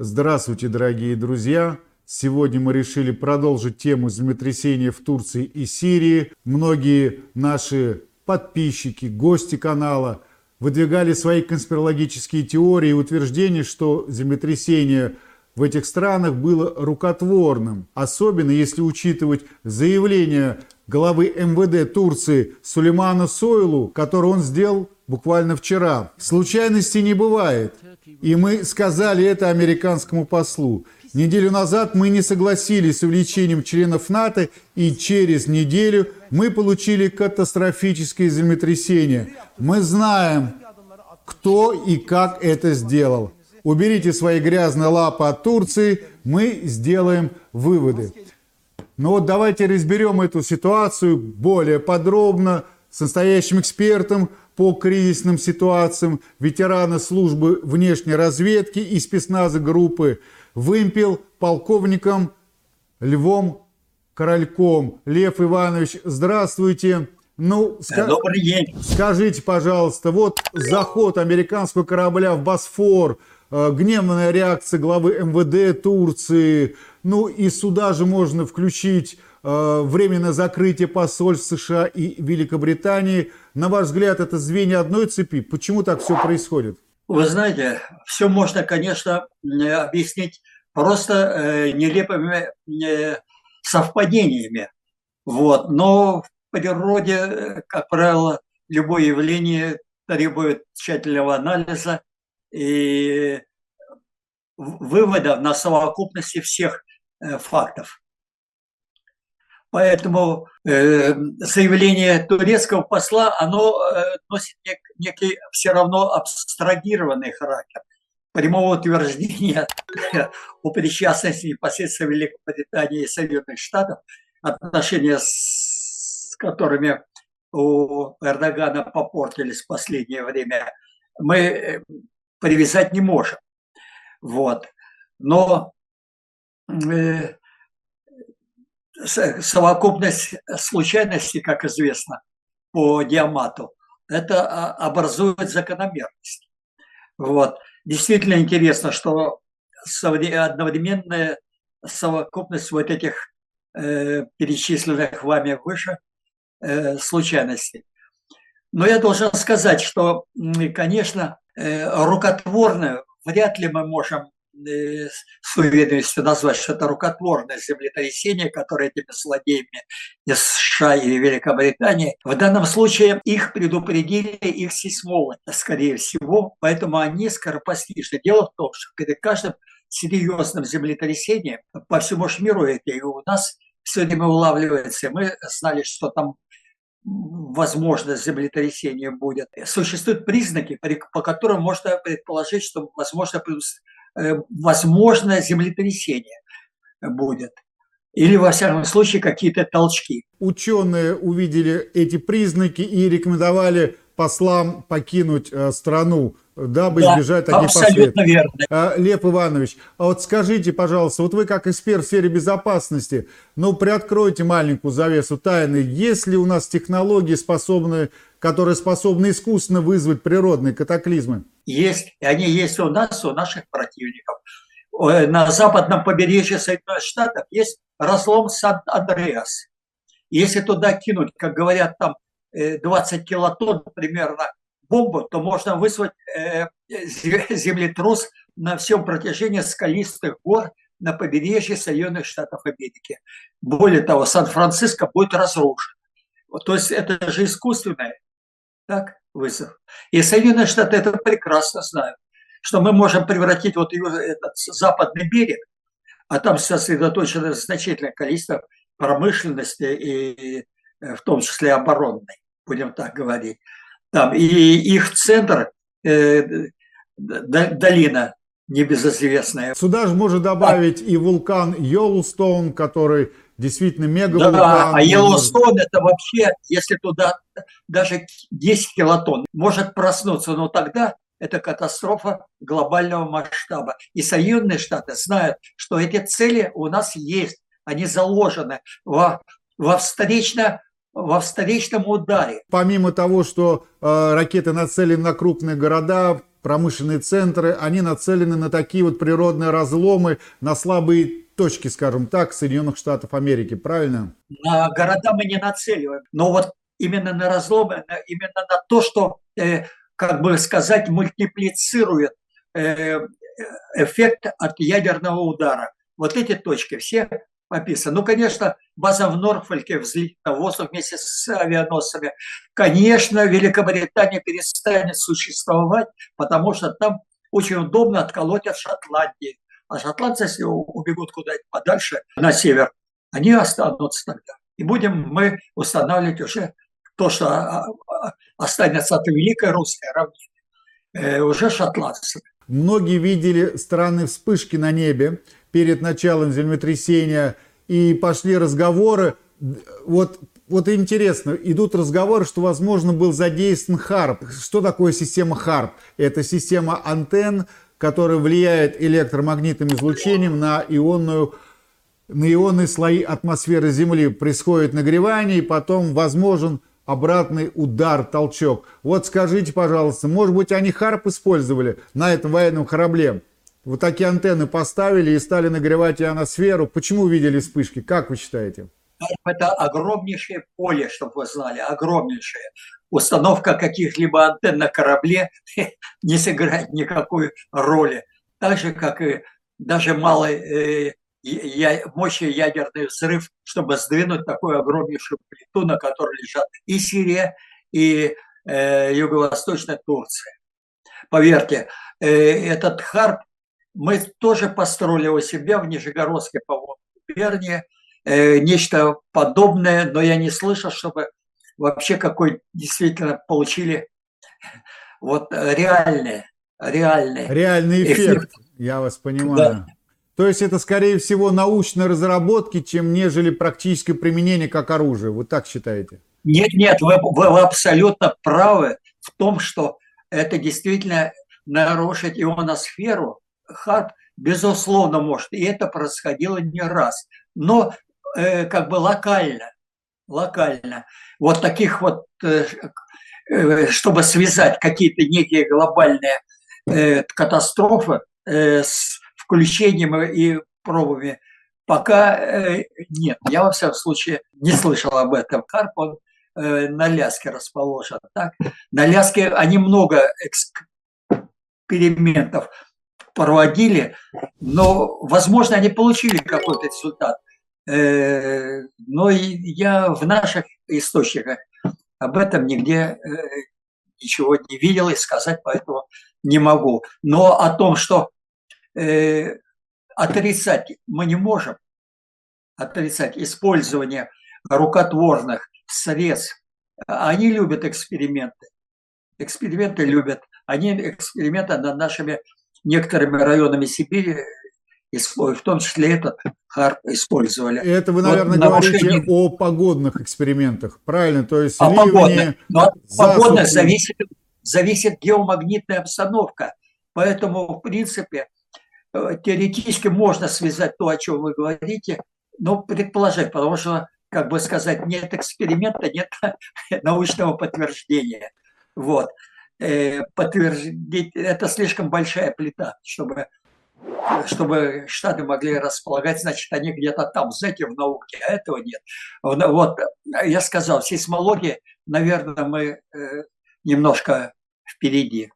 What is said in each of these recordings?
Здравствуйте, дорогие друзья! Сегодня мы решили продолжить тему землетрясения в Турции и Сирии. Многие наши подписчики, гости канала выдвигали свои конспирологические теории и утверждения, что землетрясение в этих странах было рукотворным. Особенно если учитывать заявление главы МВД Турции Сулеймана Сойлу, которое он сделал буквально вчера. Случайностей не бывает. И мы сказали это американскому послу. Неделю назад мы не согласились с увеличением членов НАТО, и через неделю мы получили катастрофическое землетрясение. Мы знаем, кто и как это сделал. Уберите свои грязные лапы от Турции, мы сделаем выводы. Но вот давайте разберем эту ситуацию более подробно с настоящим экспертом, по кризисным ситуациям ветерана службы внешней разведки и спецназа группы «Вымпел» полковником Львом Корольком. Лев Иванович, здравствуйте. Ну, ска... Добрый день. Скажите, пожалуйста, вот заход американского корабля в Босфор, э, гневная реакция главы МВД Турции, ну и сюда же можно включить Э, временное закрытие посольств США и Великобритании. На ваш взгляд, это звенья одной цепи? Почему так все происходит? Вы знаете, все можно, конечно, объяснить просто э, нелепыми э, совпадениями. Вот. Но в природе, э, как правило, любое явление требует тщательного анализа и вывода на совокупности всех э, фактов. Поэтому э, заявление турецкого посла, оно э, носит нек, некий все равно абстрагированный характер. Прямого утверждения о причастности непосредственно Великобритании и Соединенных Штатов, отношения с которыми у Эрдогана попортились в последнее время, мы э, привязать не можем. Вот. Но э, совокупность случайностей, как известно, по диамату, это а, образует закономерность. Вот. Действительно интересно, что одновременная совокупность вот этих э, перечисленных вами выше э, случайностей. Но я должен сказать, что, конечно, э, рукотворную вряд ли мы можем Э, с уверенностью назвать, что это рукотворное землетрясение, которое этими злодеями из США и Великобритании. В данном случае их предупредили их сейсмологи, скорее всего, поэтому они скоропостижны. Дело в том, что перед каждым серьезным землетрясением по всему миру это и у нас все время улавливается. Мы знали, что там возможно землетрясение будет. Существуют признаки, по которым можно предположить, что возможно Э, возможно землетрясение будет. Или, во всяком случае, какие-то толчки. Ученые увидели эти признаки и рекомендовали послам покинуть э, страну, дабы да, избежать таких последствий. верно. А, Лев Иванович, а вот скажите, пожалуйста, вот вы как эксперт в сфере безопасности, ну, приоткройте маленькую завесу тайны. Есть ли у нас технологии, способные, которые способны искусственно вызвать природные катаклизмы? Есть, и они есть у нас, у наших противников. На западном побережье Соединенных Штатов есть разлом Сан-Андреас. Если туда кинуть, как говорят там, 20 э, килотонн примерно бомбу, то можно вызвать э, землетрус на всем протяжении скалистых гор на побережье Соединенных Штатов Америки. Более того, Сан-Франциско будет разрушен. То есть это же искусственное так, вызов. И Соединенные Штаты это прекрасно знают, что мы можем превратить вот этот западный берег, а там сосредоточено значительное количество промышленности и э, в том числе оборонной будем так говорить. Там, и их центр, э, долина небезызвестная. Сюда же можно добавить а, и вулкан Йеллоустоун, который действительно мега. Да, а Йеллоустоун это вообще, если туда даже 10 килотонн может проснуться, но тогда это катастрофа глобального масштаба. И Соединенные Штаты знают, что эти цели у нас есть, они заложены во, во встречно во встречном ударе. Помимо того, что э, ракеты нацелены на крупные города, промышленные центры, они нацелены на такие вот природные разломы, на слабые точки, скажем так, Соединенных Штатов Америки, правильно? На города мы не нацеливаем, но вот именно на разломы, именно на то, что, э, как бы сказать, мультиплицирует э, эффект от ядерного удара. Вот эти точки все описаны. Ну, конечно, база в Норфольке взлетит на воздух вместе с авианосцами. Конечно, Великобритания перестанет существовать, потому что там очень удобно отколоть от Шотландии. А шотландцы, если убегут куда-нибудь подальше, на север, они останутся тогда. И будем мы устанавливать уже то, что а, а, останется от великой русской равнины, э, уже шотландцами. Многие видели странные вспышки на небе перед началом землетрясения, и пошли разговоры. Вот, вот интересно, идут разговоры, что, возможно, был задействован ХАРП. Что такое система ХАРП? Это система антенн, которая влияет электромагнитным излучением на ионную на ионные слои атмосферы Земли. Происходит нагревание, и потом возможен обратный удар, толчок. Вот скажите, пожалуйста, может быть, они ХАРП использовали на этом военном корабле? Вот такие антенны поставили и стали нагревать ионосферу. Почему видели вспышки? Как вы считаете? Это огромнейшее поле, чтобы вы знали, огромнейшее. Установка каких-либо антенн на корабле не сыграет никакой роли. Так же, как и даже малый э, мощный ядерный взрыв, чтобы сдвинуть такую огромнейшую плиту, на которой лежат и Сирия, и э, Юго-Восточная Турция. Поверьте, э, этот харп мы тоже построили у себя в Нижегородской, по-моему, губернии, э, нечто подобное, но я не слышал, чтобы вообще какой действительно получили вот реальный, реальный, реальный эффект. эффект. Я вас понимаю. Да. То есть это, скорее всего, научные разработки, чем нежели практическое применение как оружие. Вы так считаете? Нет, нет, вы, вы, вы абсолютно правы в том, что это действительно нарушить ионосферу. Харп, безусловно, может. И это происходило не раз. Но э, как бы локально. Локально. Вот таких вот, э, э, чтобы связать какие-то некие глобальные э, катастрофы с включением и пробами. Пока нет. Я, во всяком случае, не слышал об этом. Карп, он на Ляске расположен. Так? На Ляске они много экспериментов проводили, но, возможно, они получили какой-то результат. Э, но я в наших источниках об этом нигде ничего не видел и сказать поэтому не могу. Но о том, что э, отрицать мы не можем, отрицать использование рукотворных средств. Они любят эксперименты. Эксперименты любят. Они эксперименты над нашими некоторыми районами Сибири в том числе этот харп использовали. Это вы, наверное, вот говорите нарушение... о погодных экспериментах, правильно? То есть о ливни, погодных. Но погодных зависит, зависит геомагнитная обстановка. Поэтому, в принципе, Э, теоретически можно связать то, о чем вы говорите, но предположить, потому что, как бы сказать, нет эксперимента, нет научного подтверждения. Вот. Э, подтвердить, это слишком большая плита, чтобы, чтобы Штаты могли располагать, значит, они где-то там, знаете, в науке, а этого нет. Вот, я сказал, сейсмология, наверное, мы э, немножко впереди.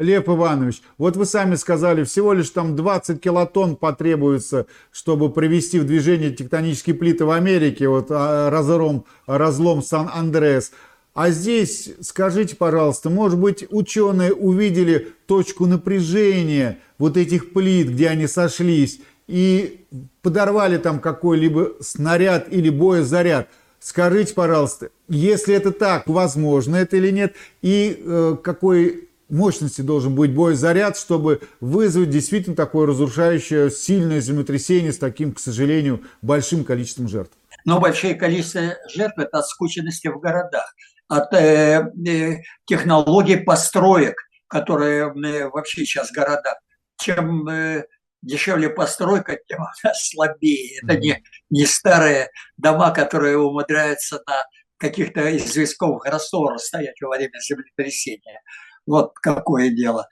Лев Иванович, вот вы сами сказали, всего лишь там 20 килотонн потребуется, чтобы привести в движение тектонические плиты в Америке, вот а, разлом, разлом Сан-Андреас. А здесь, скажите, пожалуйста, может быть, ученые увидели точку напряжения вот этих плит, где они сошлись, и подорвали там какой-либо снаряд или боезаряд. Скажите, пожалуйста, если это так, возможно это или нет, и э, какой мощности должен быть боезаряд, чтобы вызвать действительно такое разрушающее сильное землетрясение с таким, к сожалению, большим количеством жертв. Но большое количество жертв – это от скученности в городах, от э, э, технологий построек, которые э, вообще сейчас города. Чем э, дешевле постройка, тем она слабее. Это не, не старые дома, которые умудряются на каких-то известков рассора стоять во время землетрясения. Вот какое дело.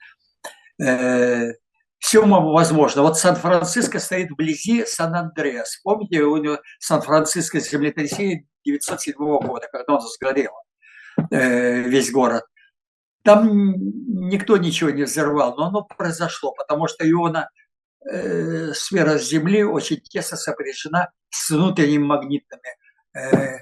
Э, Все возможно. Вот Сан-Франциско стоит вблизи Сан-Андреас. Помните, у него Сан-Франциско землетрясение 907 года, когда он сгорел, э, весь город. Там никто ничего не взорвал, но оно произошло, потому что иона э, сфера Земли очень тесно сопряжена с внутренними магнитными э,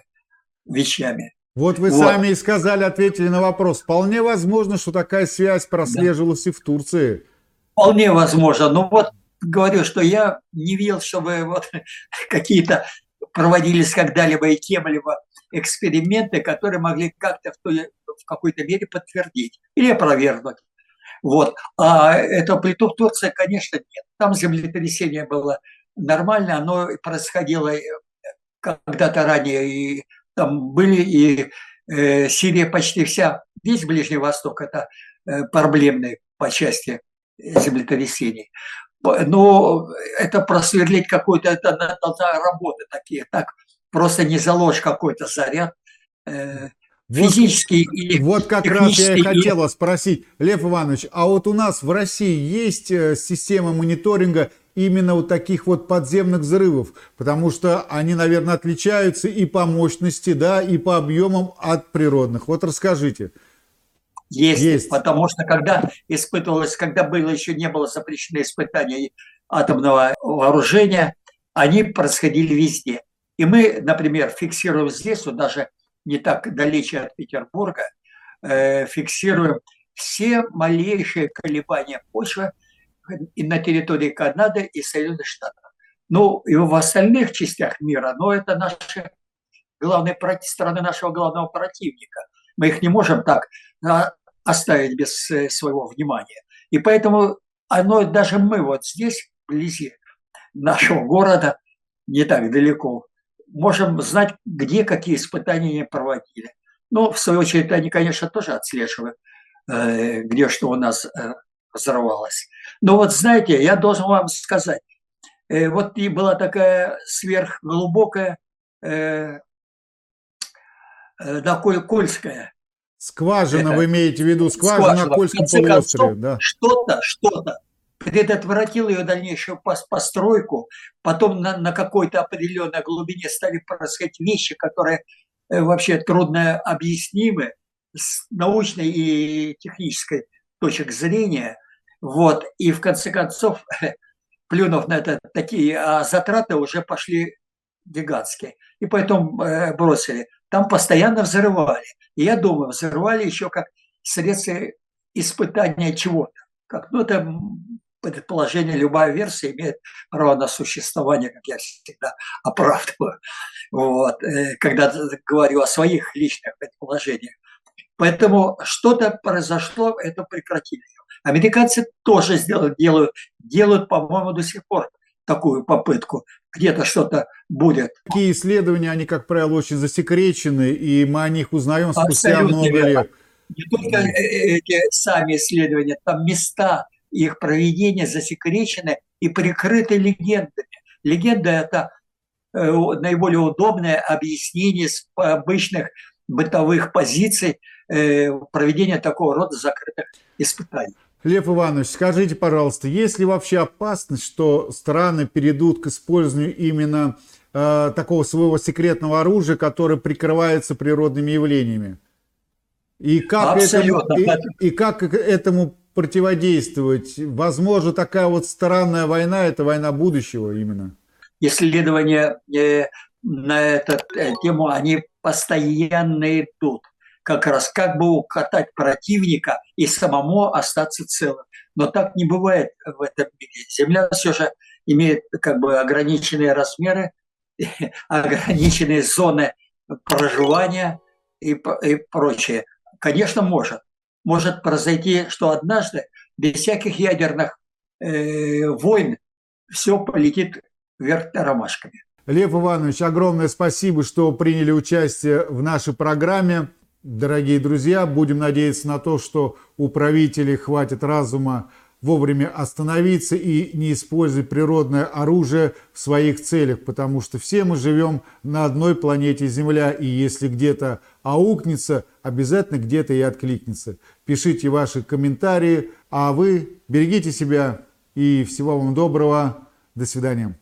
вещами. Вот вы вот. сами и сказали, ответили на вопрос. Вполне возможно, что такая связь прослеживалась да. и в Турции. Вполне возможно. Но вот говорю, что я не видел, чтобы вот какие-то проводились когда-либо и кем-либо эксперименты, которые могли как-то в, в какой-то мере подтвердить или опровергнуть. Вот. А это плиту в Турции, конечно, нет. Там землетрясение было нормально, оно происходило э, когда-то ранее, и там были и э, Сирия почти вся, весь Ближний Восток это э, проблемный по части землетрясений. Но это просверлить какой-то, это должна работы такие, так просто не заложь какой-то заряд, э, физический вот, или Вот как раз я и хотела спросить, Лев Иванович, а вот у нас в России есть э, система мониторинга именно вот таких вот подземных взрывов, потому что они, наверное, отличаются и по мощности, да, и по объемам от природных. Вот расскажите. Есть, есть. потому что когда испытывалось, когда было еще не было запрещено испытания атомного вооружения, они происходили везде. И мы, например, фиксируем здесь, вот даже не так далече от Петербурга, э, фиксируем все малейшие колебания почвы и на территории Канады и Соединенных Штатов. Ну, и в остальных частях мира, но это наши главные страны нашего главного противника. Мы их не можем так а, оставить без э, своего внимания. И поэтому оно, даже мы вот здесь, вблизи нашего города, не так далеко, можем знать, где какие испытания они проводили. Но, в свою очередь, они, конечно, тоже отслеживают, э, где что у нас э, взорвалось. Но вот знаете, я должен вам сказать, э, вот и была такая сверхглубокая э, Кольская. Скважина, вы имеете в виду, скважина, скважина. на Кольском полуострове, да? Что-то, что-то предотвратил ее дальнейшую постройку, потом на, на какой-то определенной глубине стали происходить вещи, которые вообще трудно объяснимы с научной и технической точек зрения. Вот. И в конце концов, плюнув на это, такие а затраты уже пошли гигантские. И поэтому э, бросили. Там постоянно взрывали. И я думаю, взрывали еще как средство испытания чего-то. Как, ну, это предположение, любая версия имеет право на существование, как я всегда оправдываю, вот, э, когда говорю о своих личных предположениях. Поэтому что-то произошло, это прекратили. Американцы тоже сделают, делают, делают, по-моему, до сих пор такую попытку. Где-то что-то будет. Такие исследования, они, как правило, очень засекречены, и мы о них узнаем спустя Абсолютно много верно. лет. Не только э, э, эти сами исследования, там места их проведения засекречены и прикрыты легендами. Легенда – это наиболее удобное объяснение с обычных бытовых позиций э, проведения такого рода закрытых испытаний. Лев Иванович, скажите, пожалуйста, есть ли вообще опасность, что страны перейдут к использованию именно э, такого своего секретного оружия, которое прикрывается природными явлениями? И как, Абсолютно. этому, и, и как этому противодействовать? Возможно, такая вот странная война – это война будущего именно. Исследования э, на эту э, тему, они постоянно идут. Как раз как бы укатать противника и самому остаться целым. Но так не бывает в этом мире. Земля все же имеет как бы ограниченные размеры, ограниченные зоны проживания и, и прочее. Конечно, может. Может произойти, что однажды без всяких ядерных э, войн все полетит вверх ромашками. Лев Иванович, огромное спасибо, что приняли участие в нашей программе. Дорогие друзья, будем надеяться на то, что у правителей хватит разума вовремя остановиться и не использовать природное оружие в своих целях, потому что все мы живем на одной планете Земля, и если где-то аукнется, обязательно где-то и откликнется. Пишите ваши комментарии, а вы берегите себя и всего вам доброго. До свидания.